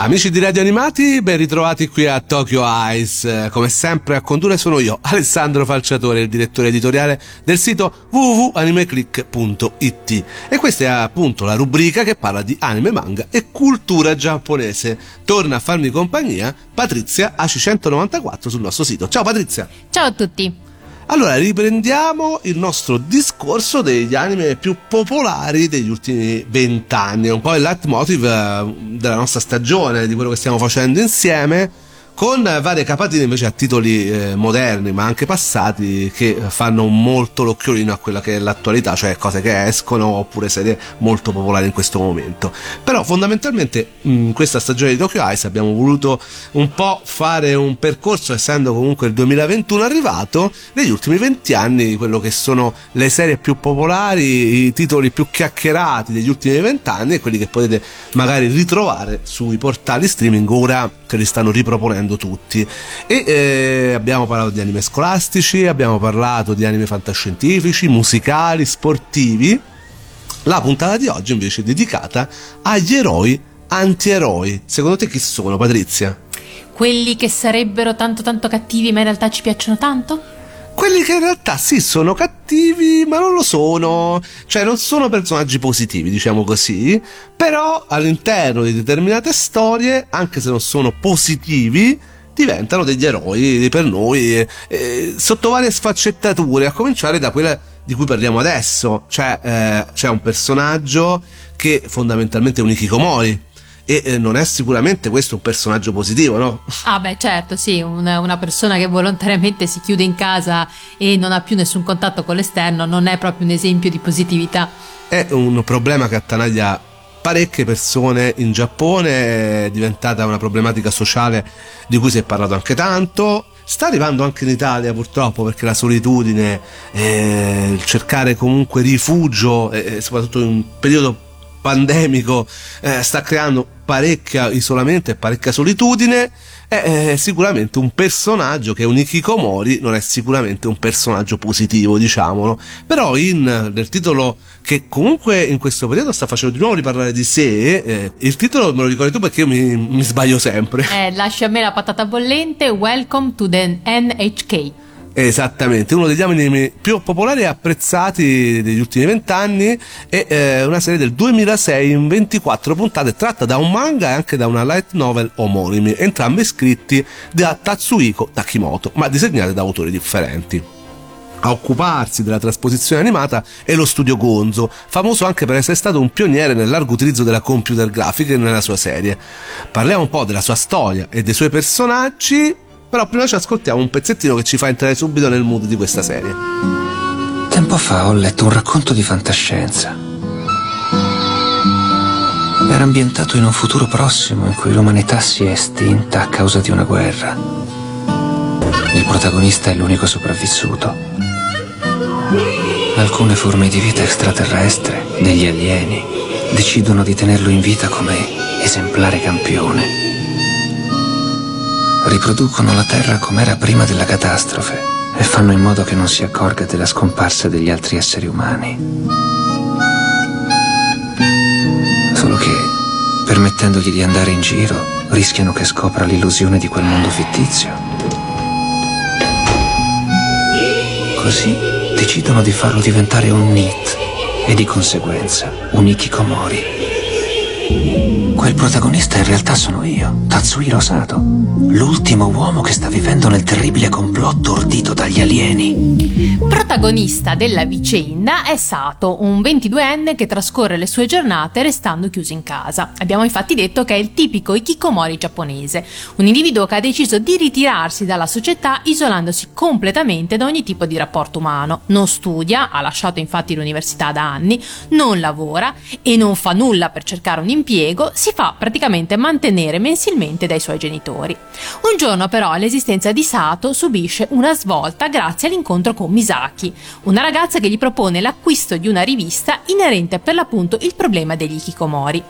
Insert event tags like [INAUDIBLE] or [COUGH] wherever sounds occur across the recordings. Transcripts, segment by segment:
Amici di Radio Animati, ben ritrovati qui a Tokyo Eyes. Come sempre a condurre sono io, Alessandro Falciatore, il direttore editoriale del sito www.animeclick.it. E questa è appunto la rubrica che parla di anime, manga e cultura giapponese. Torna a farmi compagnia Patrizia AC194 sul nostro sito. Ciao Patrizia! Ciao a tutti! Allora, riprendiamo il nostro discorso degli anime più popolari degli ultimi vent'anni, un po' il leitmotiv eh, della nostra stagione, di quello che stiamo facendo insieme con varie capatine invece a titoli eh, moderni ma anche passati che fanno molto l'occhiolino a quella che è l'attualità, cioè cose che escono oppure serie molto popolari in questo momento. Però fondamentalmente in questa stagione di Tokyo Ice abbiamo voluto un po' fare un percorso, essendo comunque il 2021 arrivato, negli ultimi 20 anni quello che sono le serie più popolari, i titoli più chiacchierati degli ultimi 20 anni e quelli che potete magari ritrovare sui portali streaming ora che li stanno riproponendo conoscendo tutti. E eh, abbiamo parlato di anime scolastici, abbiamo parlato di anime fantascientifici, musicali, sportivi. La puntata di oggi invece è dedicata agli eroi antieroi. Secondo te chi sono, Patrizia? Quelli che sarebbero tanto tanto cattivi ma in realtà ci piacciono tanto? Quelli che in realtà sì sono cattivi ma non lo sono. Cioè non sono personaggi positivi diciamo così. Però all'interno di determinate storie anche se non sono positivi diventano degli eroi per noi eh, sotto varie sfaccettature a cominciare da quella di cui parliamo adesso. Cioè eh, c'è un personaggio che fondamentalmente è un Ikikomori e eh, non è sicuramente questo un personaggio positivo, no? Ah beh certo, sì, una, una, persona che volontariamente si chiude in casa e non ha più nessun contatto con l'esterno non è proprio un esempio di positività. È un problema che attanaglia parecchie persone in Giappone, è diventata una problematica sociale di cui si è parlato anche tanto. Sta arrivando anche in Italia purtroppo perché la solitudine, eh, il cercare comunque rifugio, eh, soprattutto in un periodo pandemico eh, sta creando parecchia isolamento e parecchia solitudine è, è sicuramente un personaggio che è un Ikikomori non è sicuramente un personaggio positivo diciamolo. Però in, nel titolo che comunque in questo periodo sta facendo di nuovo riparlare di sé eh, il titolo me lo ricordi tu perché io mi, mi sbaglio sempre. Eh, lascia a me la patata bollente. Welcome to the NHK Esattamente, uno degli anime più popolari e apprezzati degli ultimi vent'anni è eh, una serie del 2006 in 24 puntate tratta da un manga e anche da una light novel omonimi, entrambi scritti da Tatsuhiko Takimoto, ma disegnati da autori differenti. A occuparsi della trasposizione animata è lo studio Gonzo, famoso anche per essere stato un pioniere nel largo utilizzo della computer grafica nella sua serie. Parliamo un po' della sua storia e dei suoi personaggi però prima ci ascoltiamo un pezzettino che ci fa entrare subito nel mood di questa serie. Tempo fa ho letto un racconto di fantascienza. Era ambientato in un futuro prossimo in cui l'umanità si è estinta a causa di una guerra. Il protagonista è l'unico sopravvissuto. Alcune forme di vita extraterrestre, degli alieni, decidono di tenerlo in vita come esemplare campione riproducono la Terra com'era prima della catastrofe e fanno in modo che non si accorga della scomparsa degli altri esseri umani. Solo che, permettendogli di andare in giro, rischiano che scopra l'illusione di quel mondo fittizio. Così decidono di farlo diventare un NIT e di conseguenza un Ikikomori. Quel protagonista in realtà sono io, Tatsuhiro Sato, l'ultimo uomo che sta vivendo nel terribile complotto ordito dagli alieni. Protagonista della vicenda è Sato, un 22enne che trascorre le sue giornate restando chiuso in casa. Abbiamo infatti detto che è il tipico ikikomori giapponese, un individuo che ha deciso di ritirarsi dalla società isolandosi completamente da ogni tipo di rapporto umano. Non studia, ha lasciato infatti l'università da anni, non lavora e non fa nulla per cercare un impiego, si fa praticamente mantenere mensilmente dai suoi genitori. Un giorno però l'esistenza di Sato subisce una svolta grazie all'incontro con Misaki Mizaki, una ragazza che gli propone l'acquisto di una rivista inerente per l'appunto il problema degli Ikikomori.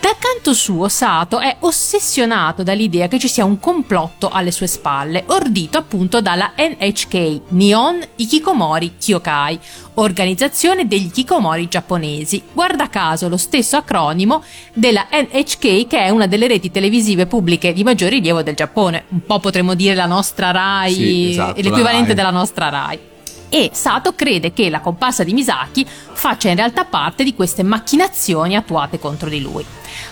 Dal canto suo, Sato è ossessionato dall'idea che ci sia un complotto alle sue spalle, ordito appunto dalla NHK, Nihon Ikikomori Kyokai, organizzazione degli Ikikomori giapponesi. Guarda caso lo stesso acronimo della NHK che è una delle reti televisive pubbliche di maggior rilievo del Giappone. Un po' potremmo dire la nostra RAI, Sì, esatto, l'equivalente Rai. della nostra RAI. E Sato crede che la comparsa di Misaki faccia in realtà parte di queste macchinazioni attuate contro di lui.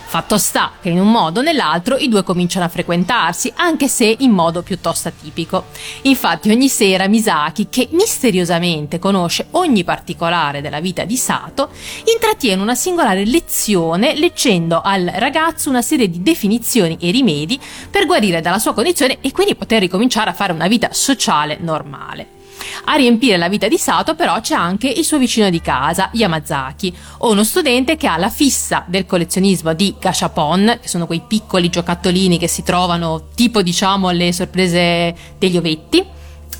Fatto sta che in un modo o nell'altro i due cominciano a frequentarsi, anche se in modo piuttosto atipico. Infatti ogni sera Misaki, che misteriosamente conosce ogni particolare della vita di Sato, intrattiene una singolare lezione leggendo al ragazzo una serie di definizioni e rimedi per guarire dalla sua condizione e quindi poter ricominciare a fare una vita sociale normale. A riempire la vita di Sato però c'è anche il suo vicino di casa, Yamazaki, uno studente che ha la fissa del collezionismo di gashapon, che sono quei piccoli giocattolini che si trovano tipo diciamo alle sorprese degli ovetti,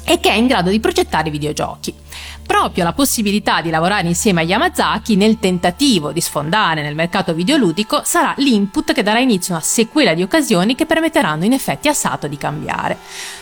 e che è in grado di progettare videogiochi. Proprio la possibilità di lavorare insieme a Yamazaki nel tentativo di sfondare nel mercato videoludico sarà l'input che darà inizio a una sequela di occasioni che permetteranno in effetti a Sato di cambiare.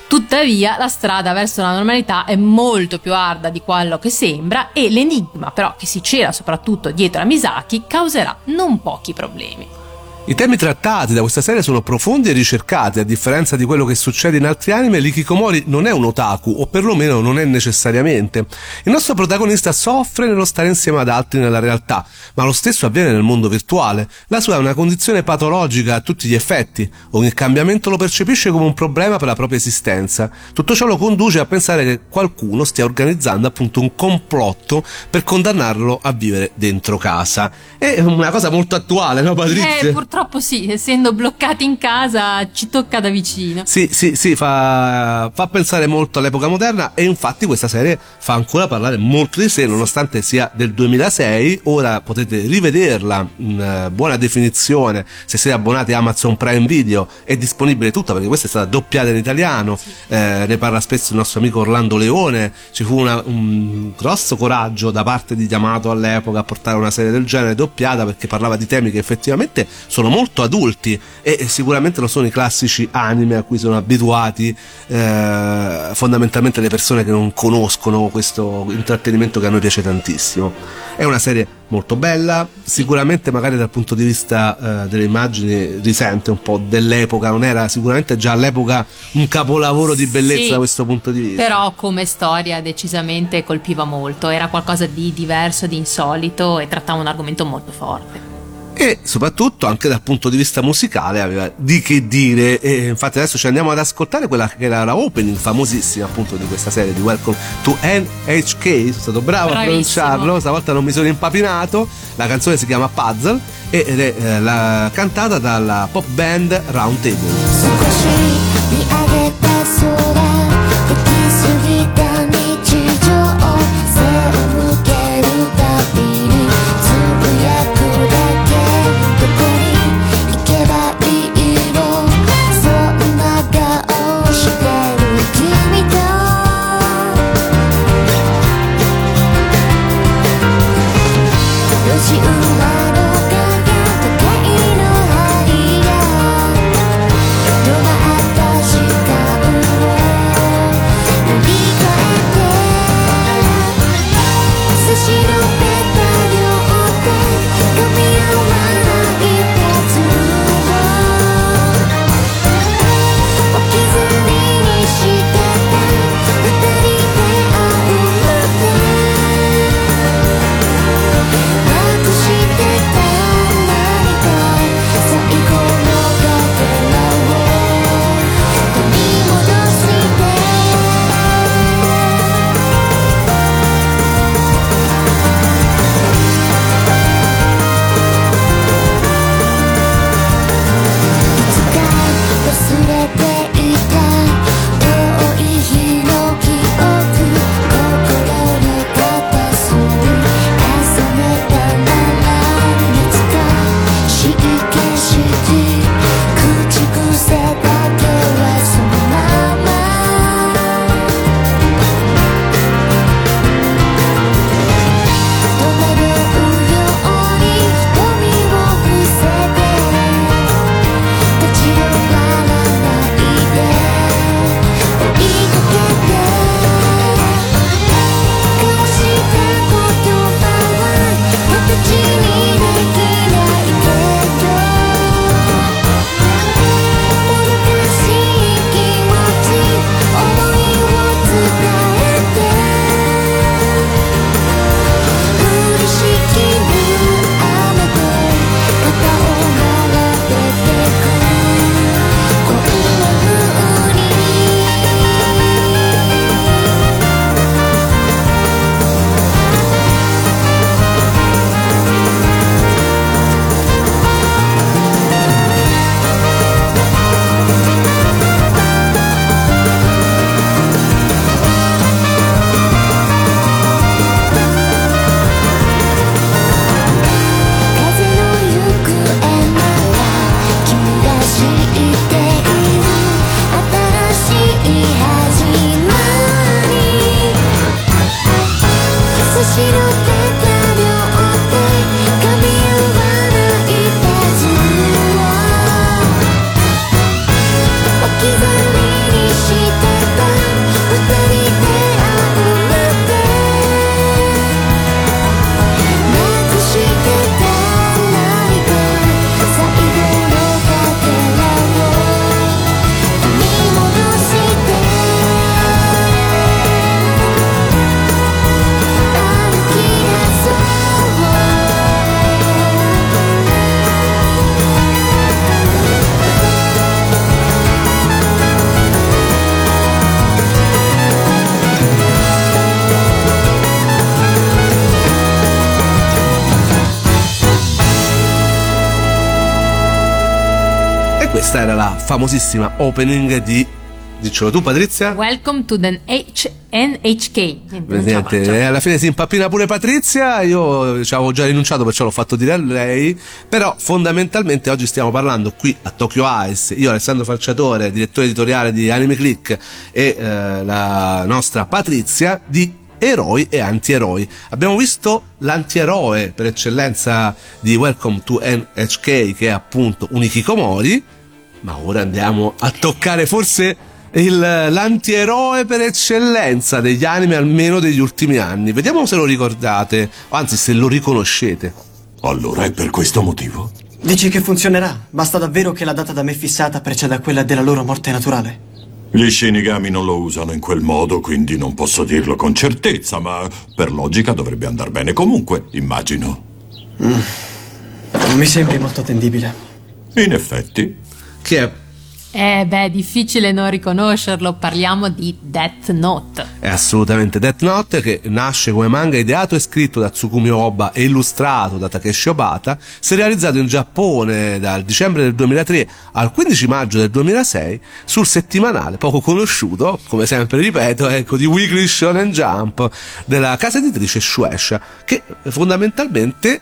Tuttavia la strada verso la normalità è molto più arda di quello che sembra e l'enigma però che si cela soprattutto dietro a Misaki causerà non pochi problemi. I temi trattati da questa serie sono profondi e ricercati, a differenza di quello che succede in altri anime, l'Ikikomori non è un otaku, o perlomeno non è necessariamente. Il nostro protagonista soffre nello stare insieme ad altri nella realtà, ma lo stesso avviene nel mondo virtuale. La sua è una condizione patologica a tutti gli effetti, ogni cambiamento lo percepisce come un problema per la propria esistenza. Tutto ciò lo conduce a pensare che qualcuno stia organizzando appunto un complotto per condannarlo a vivere dentro casa. È una cosa molto attuale, no Patrizia? Eh, purtroppo sì, essendo bloccati in casa ci tocca da vicino. Sì, sì, sì, fa, fa pensare molto all'epoca moderna e infatti questa serie fa ancora parlare molto di sé nonostante sia del 2006, ora potete rivederla in eh, buona definizione se siete abbonati a Amazon Prime Video, è disponibile tutta perché questa è stata doppiata in italiano, eh, ne parla spesso il nostro amico Orlando Leone, ci fu una- un grosso coraggio da parte di Yamato all'epoca a portare una serie del genere doppiata perché parlava di temi che effettivamente sono molto adulti e sicuramente non sono i classici anime a cui sono abituati eh, fondamentalmente le persone che non conoscono questo intrattenimento che a noi piace tantissimo. È una serie molto bella, sicuramente magari dal punto di vista eh, delle immagini risente un po' dell'epoca, non era sicuramente già all'epoca un capolavoro di bellezza Sì, da questo punto di vista. Però come storia decisamente colpiva molto, era qualcosa di diverso, di insolito e trattava un argomento molto forte. E soprattutto anche dal punto di vista musicale aveva di che dire. E infatti adesso ci andiamo ad ascoltare quella che era la opening famosissima appunto di questa serie di Welcome to NHK sono stato bravo a Bravissimo. pronunciarlo stavolta non mi sono impapinato. La canzone si chiama Puzzle ed è eh, la, cantata dalla pop band Round Table famosissima opening di. Dicelo tu, Patrizia? Welcome to the H- NHK. Niente, eh, alla fine si impappina pure Patrizia, io ci avevo già rinunciato perciò l'ho fatto dire a lei, però fondamentalmente oggi stiamo parlando qui a Tokyo Ice, io Alessandro Falciatore, direttore editoriale di Anime Click e eh, la nostra Patrizia di eroi e antieroi. Abbiamo visto l'antieroe per eccellenza di Welcome to NHK che è appunto un Ikikomori, ma ora andiamo a toccare forse il- l'antieroe per eccellenza degli anime, almeno degli ultimi anni. Vediamo se lo ricordate, anzi se lo riconoscete. Allora è per questo motivo? Dici che funzionerà? Basta davvero che la data da me fissata preceda quella della loro morte naturale? Gli Shinigami non lo usano in quel modo, quindi non posso dirlo con certezza, ma per logica dovrebbe andar bene comunque, immagino. Non mi sembri molto attendibile. In effetti, Che è, Eh beh, difficile non riconoscerlo, parliamo di Death Note. è assolutamente Death Note, che nasce come manga ideato e scritto da Tsukumi Oba e illustrato da Takeshi Obata, si è realizzato in Giappone dal dicembre del 2003 al 15 maggio del 2006 sul settimanale poco conosciuto, come sempre ripeto, ecco, di Weekly Shonen Jump della casa editrice Shueisha, che fondamentalmente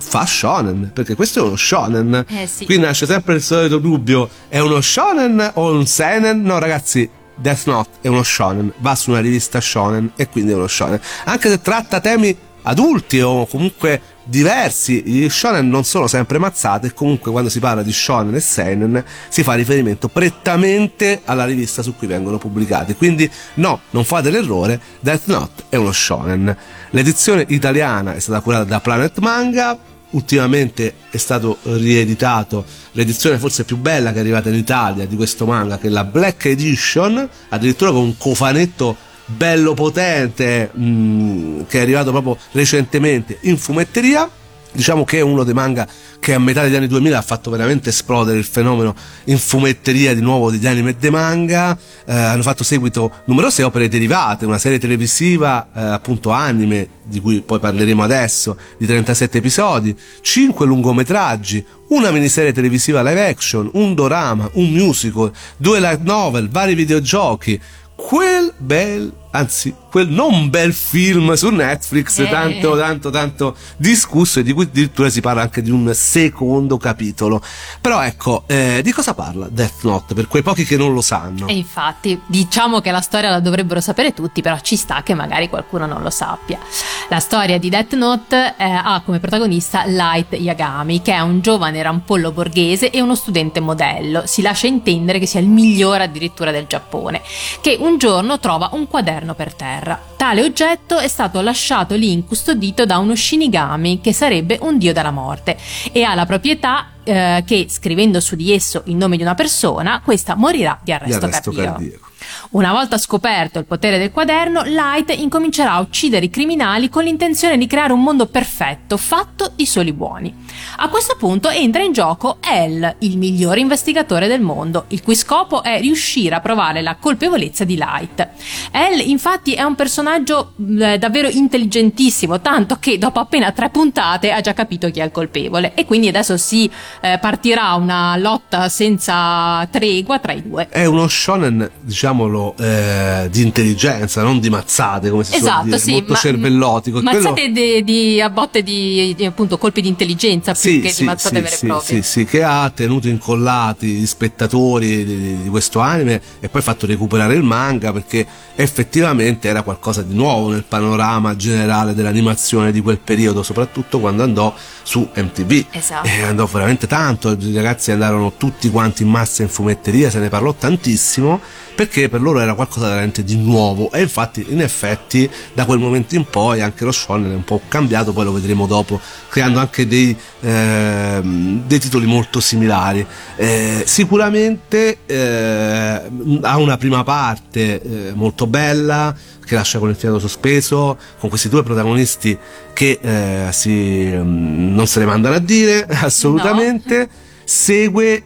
fa shonen, perché questo è uno shonen. Eh sì. Qui nasce sempre il solito dubbio, è uno shonen o un seinen? No ragazzi, Death Note è uno shonen, va su una rivista shonen e quindi è uno shonen. Anche se tratta temi adulti o comunque diversi, gli shonen non sono sempre mazzate e comunque quando si parla di shonen e seinen si fa riferimento prettamente alla rivista su cui vengono pubblicati. Quindi no, non fate l'errore, Death Note è uno shonen. L'edizione italiana è stata curata da Planet Manga, ultimamente è stato rieditato l'edizione forse più bella che è arrivata in Italia di questo manga che è la Black Edition addirittura con un cofanetto bello potente mh, che è arrivato proprio recentemente in fumetteria. Diciamo che è uno dei manga che a metà degli anni 2000 ha fatto veramente esplodere il fenomeno in fumetteria di nuovo degli anime e dei manga. Eh, hanno fatto seguito numerose opere derivate una serie televisiva eh, appunto anime di cui poi parleremo adesso di 37 episodi 5 lungometraggi una miniserie televisiva live action un dorama un musical due light novel vari videogiochi. Quel bel anzi quel non bel film su Netflix Eh. tanto tanto tanto discusso e di cui addirittura si parla anche di un secondo capitolo però ecco eh, di cosa parla Death Note per quei pochi che non lo sanno E infatti, diciamo che la storia la dovrebbero sapere tutti, però ci sta che magari qualcuno non lo sappia. La storia di Death Note eh, ha come protagonista Light Yagami, che è un giovane rampollo borghese e uno studente modello. Si lascia intendere che sia il migliore addirittura del Giappone, che un giorno trova un quaderno per terra. Tale oggetto è stato lasciato lì incustodito da uno Shinigami, che sarebbe un dio della morte, e ha la proprietà eh, che scrivendo su di esso il nome di una persona, questa morirà di di arresto, arresto cardiaco. cardiaco Una volta scoperto il potere del quaderno, Light incomincerà a uccidere i criminali con l'intenzione di creare un mondo perfetto, fatto di soli buoni. A questo punto entra in gioco L, il migliore investigatore del mondo, il cui scopo è riuscire a provare la colpevolezza di Light. L infatti è un personaggio eh, davvero intelligentissimo, tanto che dopo appena tre puntate ha già capito chi è il colpevole e quindi adesso si eh, partirà una lotta senza tregua tra i due. è uno shonen diciamo diciamolo, eh, di intelligenza, non di mazzate, come si suol Esatto, dire, sì, molto ma- cervellotico. E quello- Mazzate di, di- a botte di, di, appunto colpi di intelligenza più che di mazzate sì, vere e sì, proprie. sì, sì, che ha tenuto incollati gli spettatori di, di questo anime e poi fatto recuperare il manga perché effettivamente era qualcosa di nuovo nel panorama generale dell'animazione di quel periodo, soprattutto quando andò su MTV. Esatto. E andò veramente tanto, i ragazzi andarono tutti quanti in massa in fumetteria, se ne parlò tantissimo perché per loro era qualcosa veramente di nuovo e infatti in effetti da quel momento in poi anche lo shonen è un po' cambiato, poi lo vedremo dopo, creando anche dei, ehm, dei titoli molto similari. Eh, sicuramente eh, ha una prima parte eh, molto bella che lascia con il fiato sospeso, con questi due protagonisti che eh, si, mm, non se ne mandano a dire [LAUGHS] assolutamente. Segue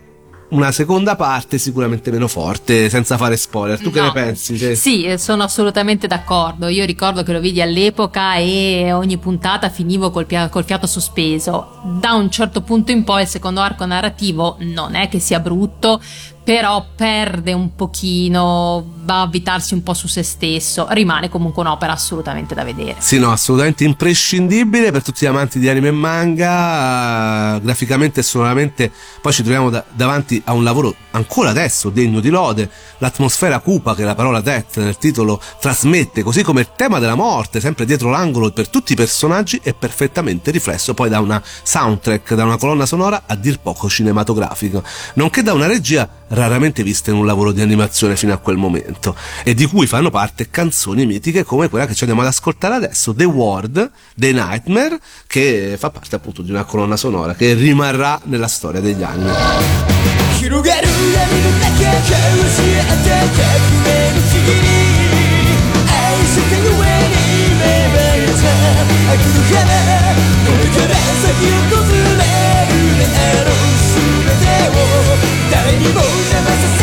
una seconda parte sicuramente meno forte, senza fare spoiler. Tu che No. ne pensi? Cioè, Sì, eh, sono assolutamente d'accordo. Io ricordo che lo vidi all'epoca e ogni puntata finivo col, pia- col fiato sospeso. Da un certo punto in poi il secondo arco narrativo non è che sia brutto, però perde un pochino, va a avvitarsi un po' su se stesso. Rimane comunque un'opera assolutamente da vedere. Sì, no, assolutamente imprescindibile per tutti gli amanti di anime e manga. eh, Graficamente e sonoramente, poi ci troviamo da- davanti a un lavoro ancora adesso degno di lode. L'atmosfera cupa che la parola death nel titolo trasmette, così come il tema della morte, sempre dietro l'angolo per tutti i personaggi, è perfettamente riflesso poi da una soundtrack, da una colonna sonora a dir poco cinematografica, nonché da una regia raramente vista in un lavoro di animazione fino a quel momento e di cui fanno parte canzoni mitiche come quella che ci andiamo ad ascoltare adesso, The Ward, The Nightmare, che fa parte appunto di una colonna sonora che rimarrà nella storia degli anime. 広がる闇の中交わし合った革命の次に愛したゆえに芽生えた悪の花これから先訪れ 誰にも邪魔させる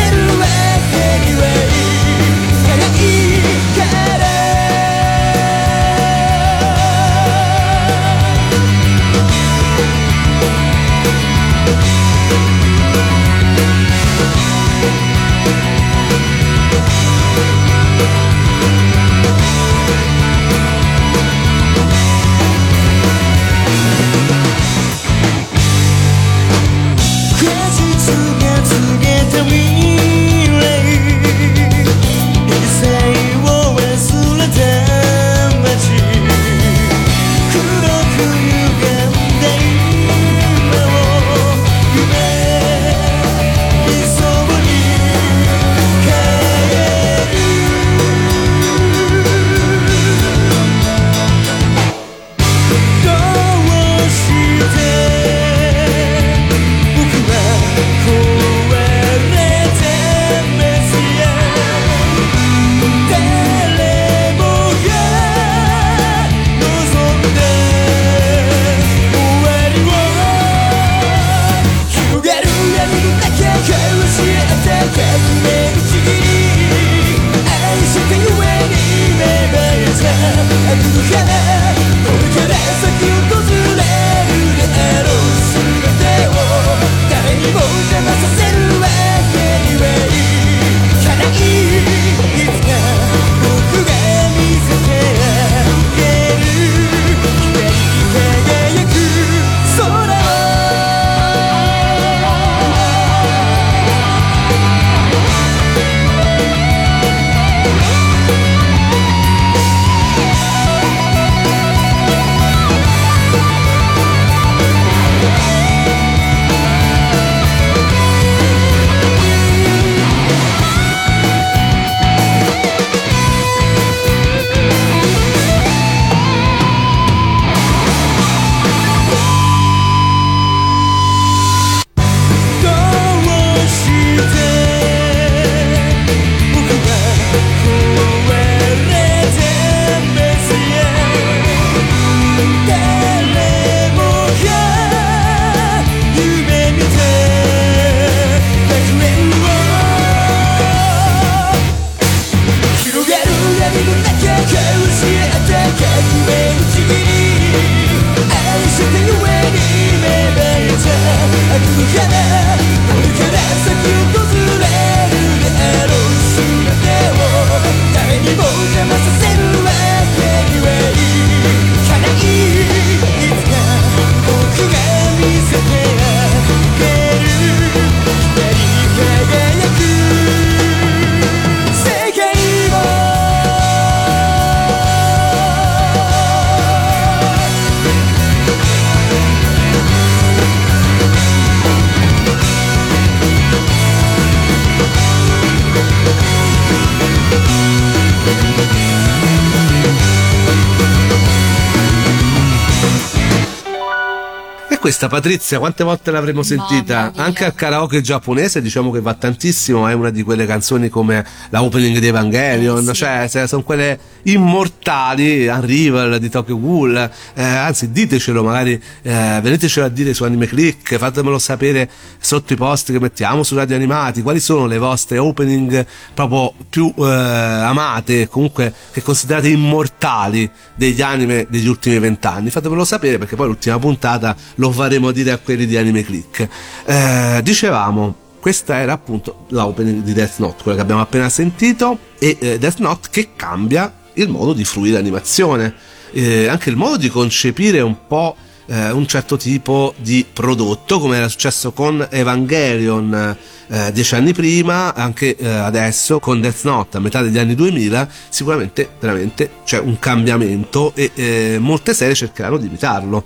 Questa Patrizia, quante volte l'avremo sentita? Anche al karaoke giapponese diciamo che va tantissimo, è una di quelle canzoni come la opening di Evangelion, Eh, sì. cioè sono quelle immortali, Unrival di Tokyo Ghoul, eh, anzi ditecelo magari, eh, venitecelo a dire su Anime Click, fatemelo sapere sotto i post che mettiamo su Radio Animati, quali sono le vostre opening proprio più eh, amate, comunque che considerate immortali degli anime degli ultimi vent'anni, fatemelo sapere perché poi l'ultima puntata lo faremo dire a quelli di Anime Click. Eh, dicevamo, questa era appunto la opening di Death Note, quella che abbiamo appena sentito, e eh, Death Note che cambia il modo di fruire l'animazione, eh, anche il modo di concepire un po' eh, un certo tipo di prodotto, come era successo con Evangelion eh, dieci anni prima, anche eh, adesso con Death Note a metà degli anni 2000, sicuramente veramente c'è un cambiamento e eh, molte serie cercheranno di imitarlo.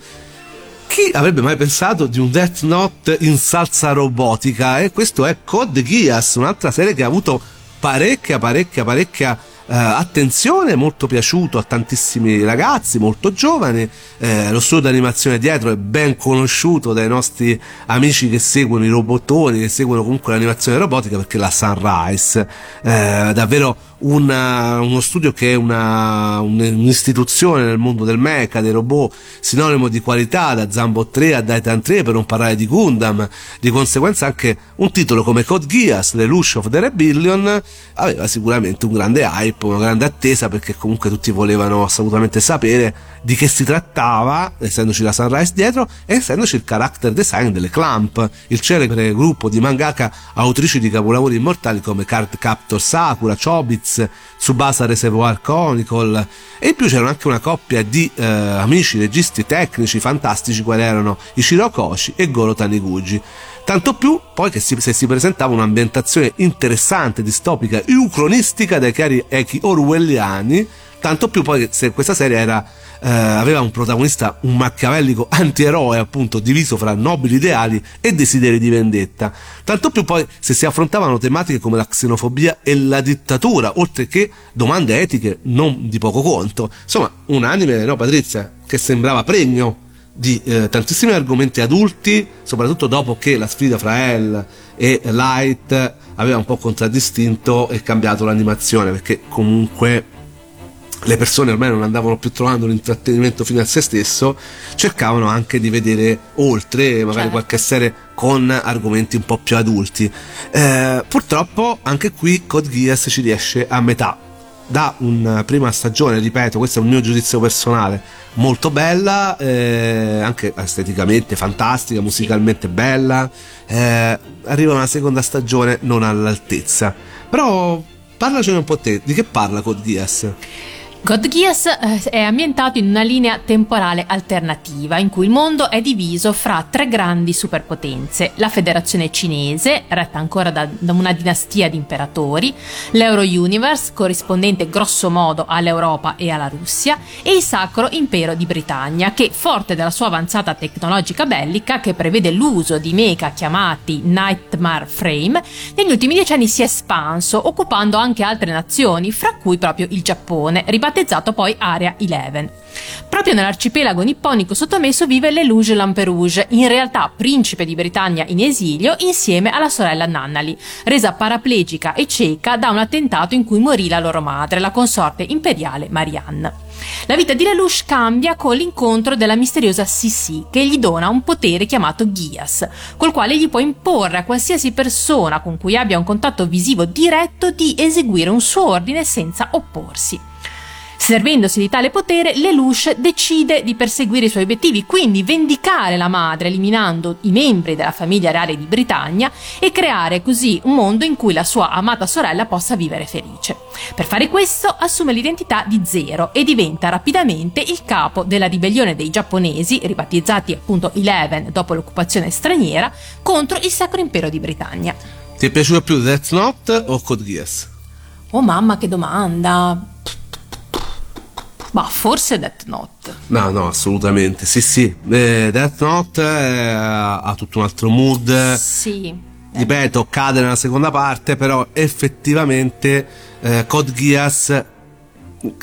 Chi avrebbe mai pensato di un Death Note in salsa robotica? E questo è Code Geass, un'altra serie che ha avuto parecchia, parecchia, parecchia eh, attenzione, molto piaciuto a tantissimi ragazzi, molto giovani. Eh, lo studio d'animazione dietro è ben conosciuto dai nostri amici che seguono i robottoni, che seguono comunque l'animazione robotica, perché la Sunrise, eh, davvero una- uno studio che è una, un- un'istituzione nel mondo del mecha, dei robot, sinonimo di qualità da Zambo 3 a Daitan 3 per non parlare di Gundam, di conseguenza anche un titolo come Code Geass, The Lush of the Rebellion, aveva sicuramente un grande hype, una grande attesa perché comunque tutti volevano assolutamente sapere di che si trattava, essendoci la Sunrise dietro e essendoci il character design delle Clamp, il celebre gruppo di mangaka autrici di capolavori immortali come Card Captor Sakura, Chobits, Tsubasa Reservoir Chronicle e in più c'era anche una coppia di eh, amici registi tecnici fantastici quali erano Ichiro Koshi e Goro Taniguchi. Tanto più poi che si, se si presentava un'ambientazione interessante, distopica e ucronistica dai chiari echi orwelliani, tanto più poi se questa serie era, eh, aveva un protagonista, un machiavellico antieroe appunto diviso fra nobili ideali e desideri di vendetta. Tanto più poi se si affrontavano tematiche come la xenofobia e la dittatura, oltre che domande etiche non di poco conto. Insomma, un anime, no Patrizia, che sembrava pregno di eh, tantissimi argomenti adulti, soprattutto dopo che la sfida fra L e Light aveva un po' contraddistinto e cambiato l'animazione, perché comunque le persone ormai non andavano più trovando l'intrattenimento fino a se stesso, cercavano anche di vedere oltre, magari Certo. qualche serie con argomenti un po' più adulti. Eh, purtroppo anche qui Code Geass ci riesce a metà. Da una prima stagione, ripeto, questo è un mio giudizio personale, molto bella, eh, anche esteticamente fantastica, musicalmente bella. eh, arriva una seconda stagione non all'altezza. Però parlacene un po' te, di che parla Code Geass? God Geass eh, è ambientato in una linea temporale alternativa in cui il mondo è diviso fra tre grandi superpotenze, la federazione cinese, retta ancora da, una dinastia di imperatori, l'Euro Universe, corrispondente grosso modo all'Europa e alla Russia, e il Sacro Impero di Britannia, che, forte della sua avanzata tecnologica bellica, che prevede l'uso di mecha chiamati Nightmare Frame, negli ultimi decenni si è espanso, occupando anche altre nazioni, fra cui proprio il Giappone, ribattezzato poi Area 11. Proprio nell'arcipelago nipponico sottomesso vive Lelouch Lamperouge, in realtà principe di Britannia in esilio insieme alla sorella Nannali, resa paraplegica e cieca da un attentato in cui morì la loro madre, la consorte imperiale Marianne. La vita di Lelouch cambia con l'incontro della misteriosa Sissi, che gli dona un potere chiamato Ghias, col quale gli può imporre a qualsiasi persona con cui abbia un contatto visivo diretto di eseguire un suo ordine senza opporsi. Servendosi di tale potere, Lelouch decide di perseguire i suoi obiettivi, quindi vendicare la madre eliminando i membri della famiglia reale di Britannia e creare così un mondo in cui la sua amata sorella possa vivere felice. Per fare questo assume l'identità di Zero e diventa rapidamente il capo della ribellione dei giapponesi, ribattezzati appunto Eleven dopo l'occupazione straniera, contro il Sacro Impero di Britannia. Ti è piaciuto più Death Note o Code Geass? Oh mamma che domanda! Ma forse Death Note. No, no, assolutamente. Sì, sì. Eh, Death Note eh, ha tutto un altro mood. Sì. Ripeto, cade nella seconda parte, però effettivamente eh, Code Geass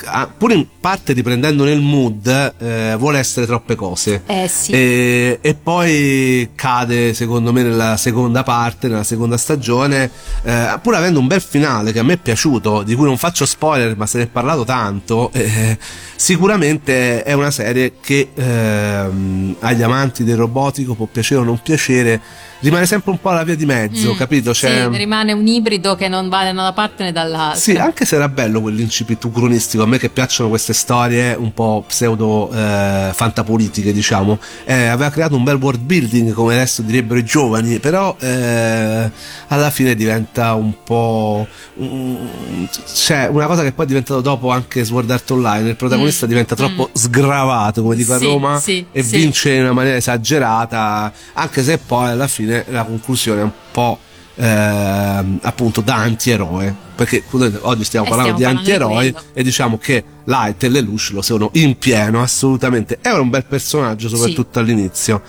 ah, pure in parte riprendendo nel mood, eh, vuole essere troppe cose. Eh sì. E, e poi cade, secondo me, nella seconda parte, nella seconda stagione, eh, pur avendo un bel finale che a me è piaciuto, di cui non faccio spoiler, ma se ne è parlato tanto. eh, sicuramente è una serie che ehm, agli amanti del robotico può piacere o non piacere, rimane sempre un po' alla via di mezzo, Mm, capito? Cioè, sì, rimane un ibrido che non va né da una parte né dall'altra. sì, anche se era bello quell'incipit ucronistico, a me che piacciono queste storie un po' pseudo eh, fantapolitiche, diciamo, eh, aveva creato un bel world building, come adesso direbbero i giovani, però eh, alla fine diventa un po'... un- cioè, una cosa che poi è diventato dopo anche Sword Art Online, il protagonista diventa troppo sgravato, come dico Mm. Sì, a Roma, sì, e sì. vince in una maniera esagerata, anche se poi alla fine la conclusione è un po' ehm, appunto da antieroe. Perché oggi stiamo Eh, parlando stiamo di parlando di antieroi quello. e diciamo che Light e Lelouch lo sono in pieno, assolutamente. Era un bel personaggio, soprattutto all'inizio.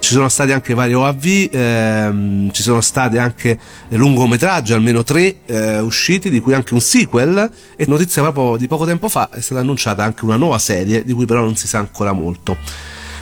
Ci sono stati anche vari OAV, ehm, ci sono stati anche lungometraggi, almeno tre eh, usciti, di cui anche un sequel. E notizia proprio di poco tempo fa è stata annunciata anche una nuova serie, di cui però non si sa ancora molto.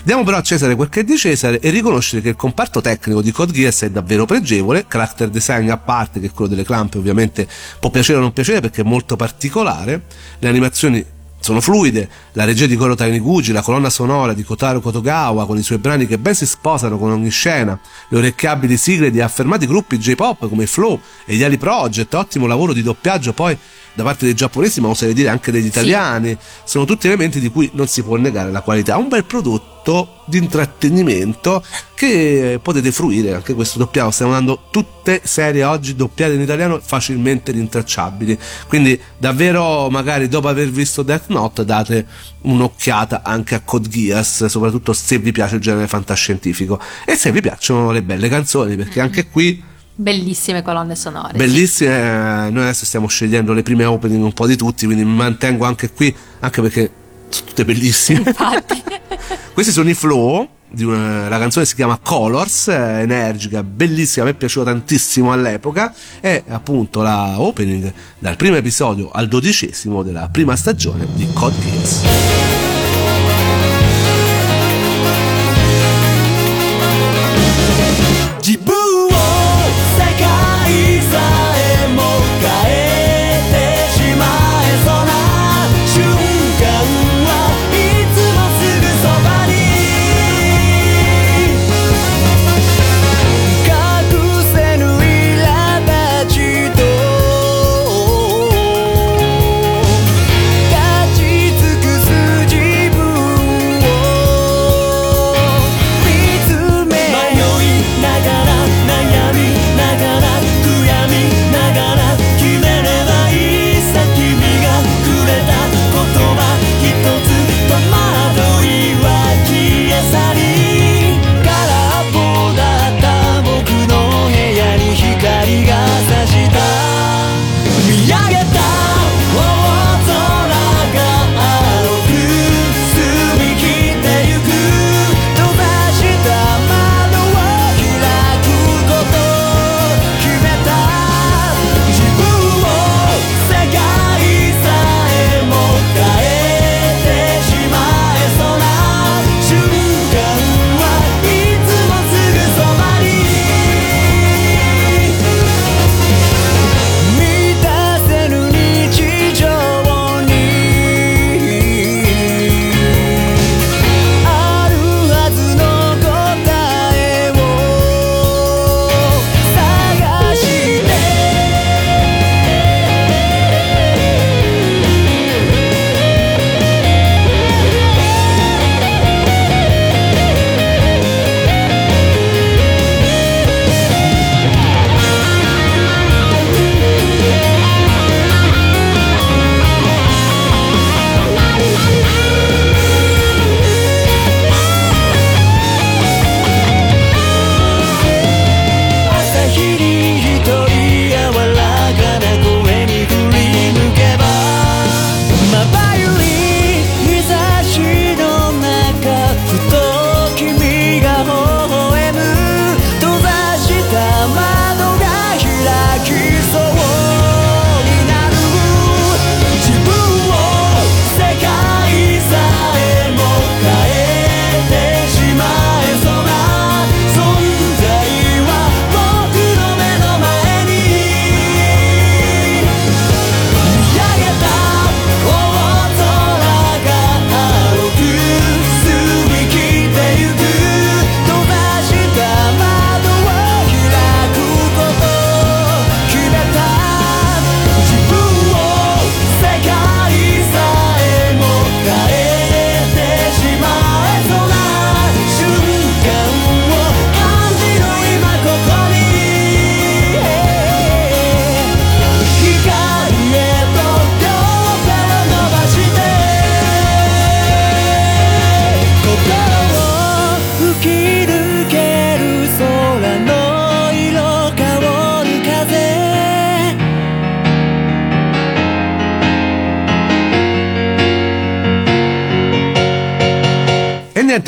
Diamo però a Cesare quel che è di Cesare e riconoscere che il comparto tecnico di Code Geass è davvero pregevole, character design a parte che quello delle clampe ovviamente può piacere o non piacere perché è molto particolare, le animazioni sono fluide, la regia di Koro Taniguchi, la colonna sonora di Kotaro Kotogawa con i suoi brani che ben si sposano con ogni scena, le orecchiabili sigle di affermati gruppi J-pop come Flow e gli Ali Project, ottimo lavoro di doppiaggio poi da parte dei giapponesi ma oserei dire anche degli italiani, sono tutti elementi di cui non si può negare la qualità, un bel prodotto di intrattenimento che potete fruire anche questo doppiato, stiamo dando tutte serie oggi doppiate in italiano facilmente rintracciabili, quindi davvero magari dopo aver visto Death Note date un'occhiata anche a Code Geass, soprattutto se vi piace il genere fantascientifico. E se vi piacciono le belle canzoni, perché anche qui Bellissime colonne sonore. bellissime. eh, Noi adesso stiamo scegliendo le prime opening un po' di tutti, quindi mi mantengo anche qui, anche perché sono tutte bellissime. Infatti. [LAUGHS] Questi sono i flow. Di una- la canzone si chiama Colors, energica, bellissima, a me è piaciuta tantissimo all'epoca. È appunto la opening dal primo episodio al dodicesimo della prima stagione di Code Geass.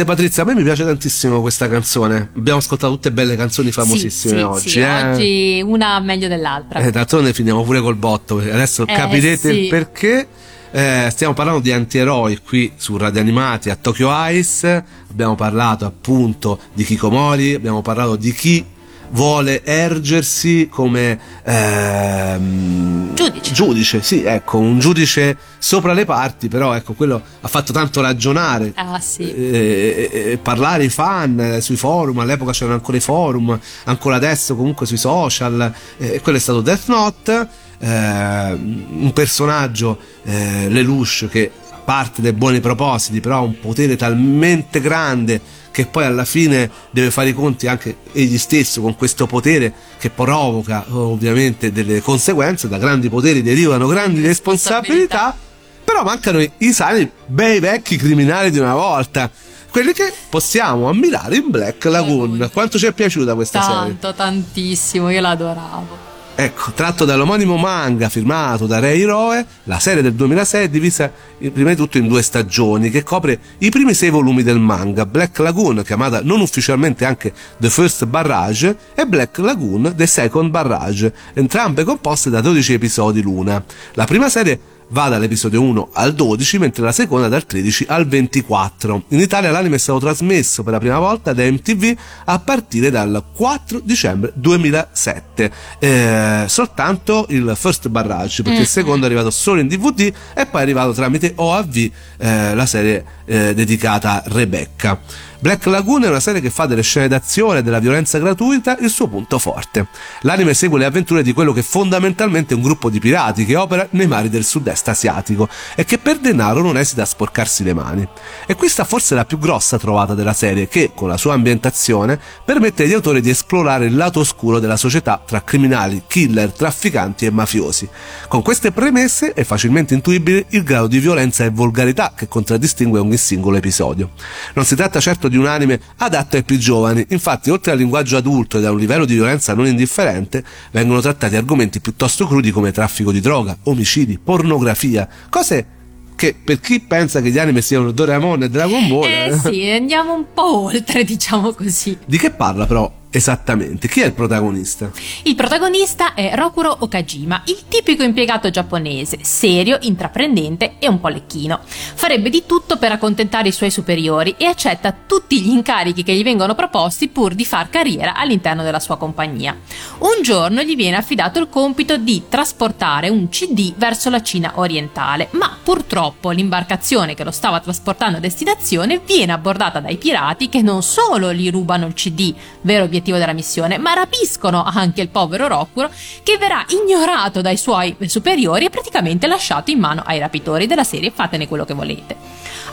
Niente Patrizia, a me mi piace tantissimo questa canzone. Abbiamo ascoltato tutte belle canzoni famosissime Sì, sì, oggi. sì, eh. oggi una meglio dell'altra. Eh, d'altronde finiamo pure col botto, adesso Eh, capirete il perché. Eh, stiamo parlando di antieroi qui su Radio Animati a Tokyo Ice. Abbiamo parlato appunto di Kikomori, abbiamo parlato di chi vuole ergersi come ehm, Giudice. giudice, sì, ecco, un giudice sopra le parti, però ecco, quello ha fatto tanto ragionare Ah sì. eh, eh, parlare ai fan eh, sui forum, all'epoca c'erano ancora i forum, ancora adesso comunque sui social, eh, quello è stato Death Note, eh, un personaggio, eh, Lelouch, che parte dai buoni propositi, però ha un potere talmente grande che poi alla fine deve fare i conti anche egli stesso con questo potere che provoca ovviamente delle conseguenze, da grandi poteri derivano grandi responsabilità, però mancano i, i sani bei vecchi criminali di una volta, quelli che possiamo ammirare in Black Lagoon. Quanto ci è piaciuta questa serie? Tanto, tantissimo, io l'adoravo. Ecco, tratto dall'omonimo manga firmato da Rei Hiroe, la serie del 2006 è divisa in- prima di tutto in due stagioni che copre i primi sei volumi del manga, Black Lagoon, chiamata non ufficialmente anche The First Barrage, e Black Lagoon The Second Barrage, entrambe composte da 12 episodi l'una. La prima serie va dall'episodio 1 al 12, mentre la seconda dal 13 al 24. In Italia l'anime è stato trasmesso per la prima volta da MTV a partire dal 4 dicembre 2007. Eh, soltanto il First Barrage, perché il secondo è arrivato solo in DVD e poi è arrivato tramite OAV eh, la serie eh, dedicata a Rebecca. Black Lagoon è una serie che fa delle scene d'azione e della violenza gratuita il suo punto forte. L'anime segue le avventure di quello che fondamentalmente è un gruppo di pirati che opera nei mari del sud-est asiatico e che per denaro non esita a sporcarsi le mani. E questa forse è la più grossa trovata della serie che, con la sua ambientazione, permette agli autori di esplorare il lato oscuro della società tra criminali, killer, trafficanti e mafiosi. Con queste premesse è facilmente intuibile il grado di violenza e volgarità che contraddistingue ogni singolo episodio. Non si tratta certo di un anime adatto ai più giovani, infatti oltre al linguaggio adulto e a un livello di violenza non indifferente, vengono trattati argomenti piuttosto crudi come traffico di droga, omicidi, pornografia, cose che per chi pensa che gli anime siano Doraemon e Dragon Ball... Eh sì, andiamo un po' oltre, [LAUGHS] diciamo così. Di che parla però esattamente? Chi è il protagonista? Il protagonista è Rokuro Okajima, il tipico impiegato giapponese, serio, intraprendente e un po' lecchino. Farebbe di tutto per accontentare i suoi superiori e accetta tutti gli incarichi che gli vengono proposti pur di far carriera all'interno della sua compagnia. Un giorno gli viene affidato il compito di trasportare un CD verso la Cina orientale, ma purtroppo l'imbarcazione che lo stava trasportando a destinazione viene abbordata dai pirati che non solo gli rubano il CD, vero obiettivo della missione, ma rapiscono anche il povero Rokuro che verrà ignorato dai suoi superiori e praticamente lasciato in mano ai rapitori della serie fatene quello che volete.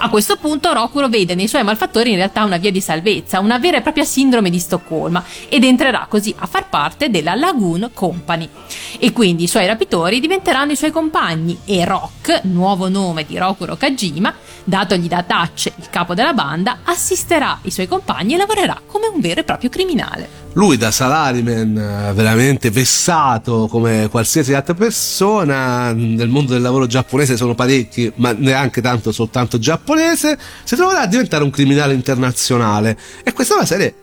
A questo punto Rokuro vede nei suoi malfattori in realtà una via di salvezza, una vera e propria sindrome di Stoccolma ed entrerà così a far parte della Lagoon Company. E quindi i suoi rapitori diventeranno i suoi compagni e Rock, nuovo nome di Rokuro Kajima, datogli da Touch, il capo della banda, assisterà i suoi compagni e lavorerà come un vero e proprio criminale. Lui da salaryman eh, veramente vessato come qualsiasi altra persona nel mondo del lavoro giapponese sono parecchi ma neanche tanto soltanto giapponese si troverà a diventare un criminale internazionale e questa è una serie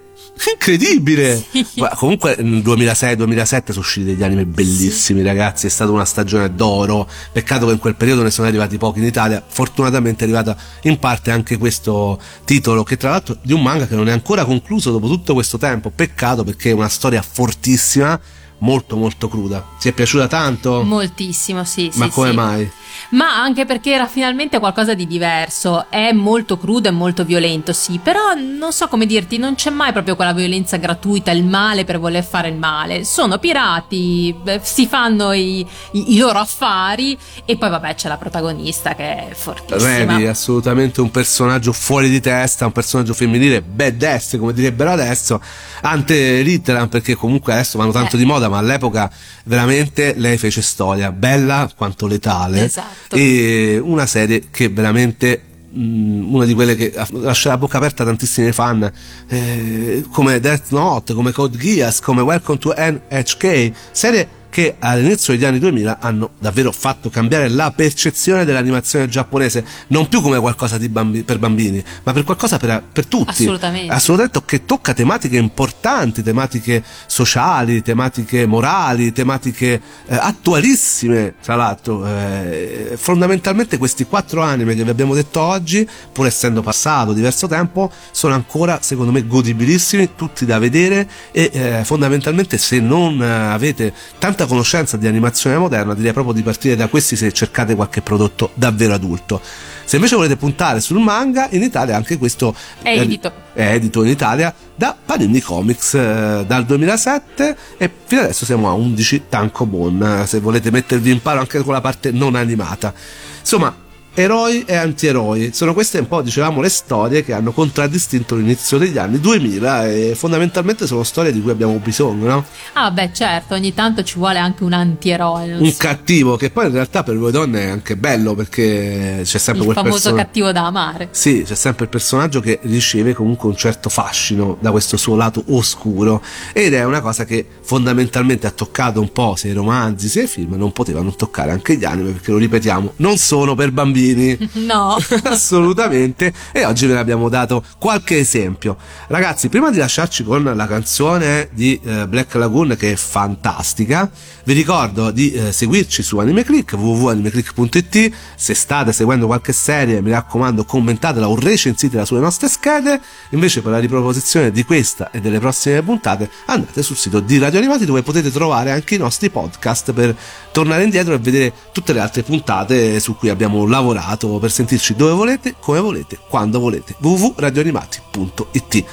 incredibile [LAUGHS] Ma comunque nel 2006-2007 sono usciti degli anime bellissimi ragazzi è stata una stagione d'oro peccato che in quel periodo ne sono arrivati pochi in Italia fortunatamente è arrivata in parte anche questo titolo che tra l'altro di un manga che non è ancora concluso dopo tutto questo tempo peccato perché è una storia fortissima molto molto cruda ti è piaciuta tanto? Moltissimo, sì. ma sì, come sì. mai? Ma anche perché era finalmente qualcosa di diverso. È molto crudo e molto violento, sì, però non so come dirti, non c'è mai proprio quella violenza gratuita, il male per voler fare il male. Sono pirati, si fanno i, i- i loro affari e poi vabbè c'è la protagonista che è fortissima. È assolutamente un personaggio fuori di testa, un personaggio femminile badass, come direbbero adesso, ante litteram, perché comunque adesso vanno tanto Eh. di moda, ma all'epoca veramente lei fece storia, bella quanto letale, Esatto. E una serie che veramente mh, una di quelle che lascia la bocca aperta a tantissimi fan eh, come Death Note, come Code Geass, come Welcome to NHK, serie che all'inizio degli anni 2000 hanno davvero fatto cambiare la percezione dell'animazione giapponese, non più come qualcosa di bambi- per bambini, ma per qualcosa per, per tutti. Assolutamente. Assolutamente, che tocca tematiche importanti, tematiche sociali, tematiche morali, tematiche eh, attualissime, tra l'altro. Eh, fondamentalmente questi quattro anime che vi abbiamo detto oggi, pur essendo passato diverso tempo, sono ancora, secondo me, godibilissimi, tutti da vedere e eh, fondamentalmente se non eh, avete tanta conoscenza di animazione moderna, direi proprio di partire da questi se cercate qualche prodotto davvero adulto. Se invece volete puntare sul manga, in Italia anche questo È edito. è edito in Italia da Panini Comics eh, dal 2007 e fino adesso siamo a 11 tankobon eh, se volete mettervi in paro anche con la parte non animata insomma eroi e antieroi sono queste un po' dicevamo le storie che hanno contraddistinto l'inizio degli anni 2000 e fondamentalmente sono storie di cui abbiamo bisogno no? Ah, beh, certo, ogni tanto ci vuole anche un antieroe. non un so. cattivo che poi in realtà per voi donne è anche bello perché c'è sempre Il quel famoso personaggio cattivo da amare. Sì, c'è sempre il personaggio che riceve comunque un certo fascino da questo suo lato oscuro ed è una cosa che fondamentalmente ha toccato un po' sia i romanzi sia i film, non potevano toccare anche gli anime perché lo ripetiamo, non sono per bambini. [LAUGHS] No. [LAUGHS] Assolutamente. E oggi ve ne abbiamo dato qualche esempio. Ragazzi prima di lasciarci con la canzone di eh, Black Lagoon che è fantastica vi ricordo di eh, seguirci su AnimeClick www.animeclick.it se state seguendo qualche serie mi raccomando commentatela o recensitela sulle nostre schede. Invece per la riproposizione di questa e delle prossime puntate andate sul sito di Radio Animati dove potete trovare anche i nostri podcast per tornare indietro e vedere tutte le altre puntate su cui abbiamo lavorato per sentirci dove volete, come volete, quando volete. www.radioanimati.it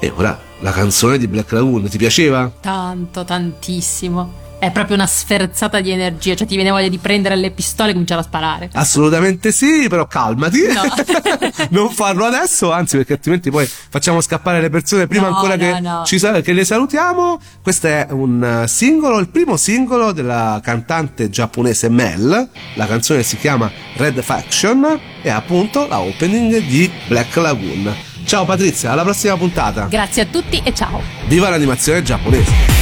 E ora la canzone di Black Lagoon, ti piaceva? Tanto, tantissimo. È proprio una sferzata di energia, cioè ti viene voglia di prendere le pistole e cominciare a sparare. Assolutamente sì, però calmati. No. [LAUGHS] non farlo adesso, anzi, perché altrimenti poi facciamo scappare le persone prima No, ancora no, che, no. ci sa- che le salutiamo. Questo è un singolo, il primo singolo della cantante giapponese Mel. La canzone si chiama Red Faction e è appunto la opening di Black Lagoon. Ciao Patrizia, alla prossima puntata. Grazie a tutti e ciao. Viva l'animazione giapponese!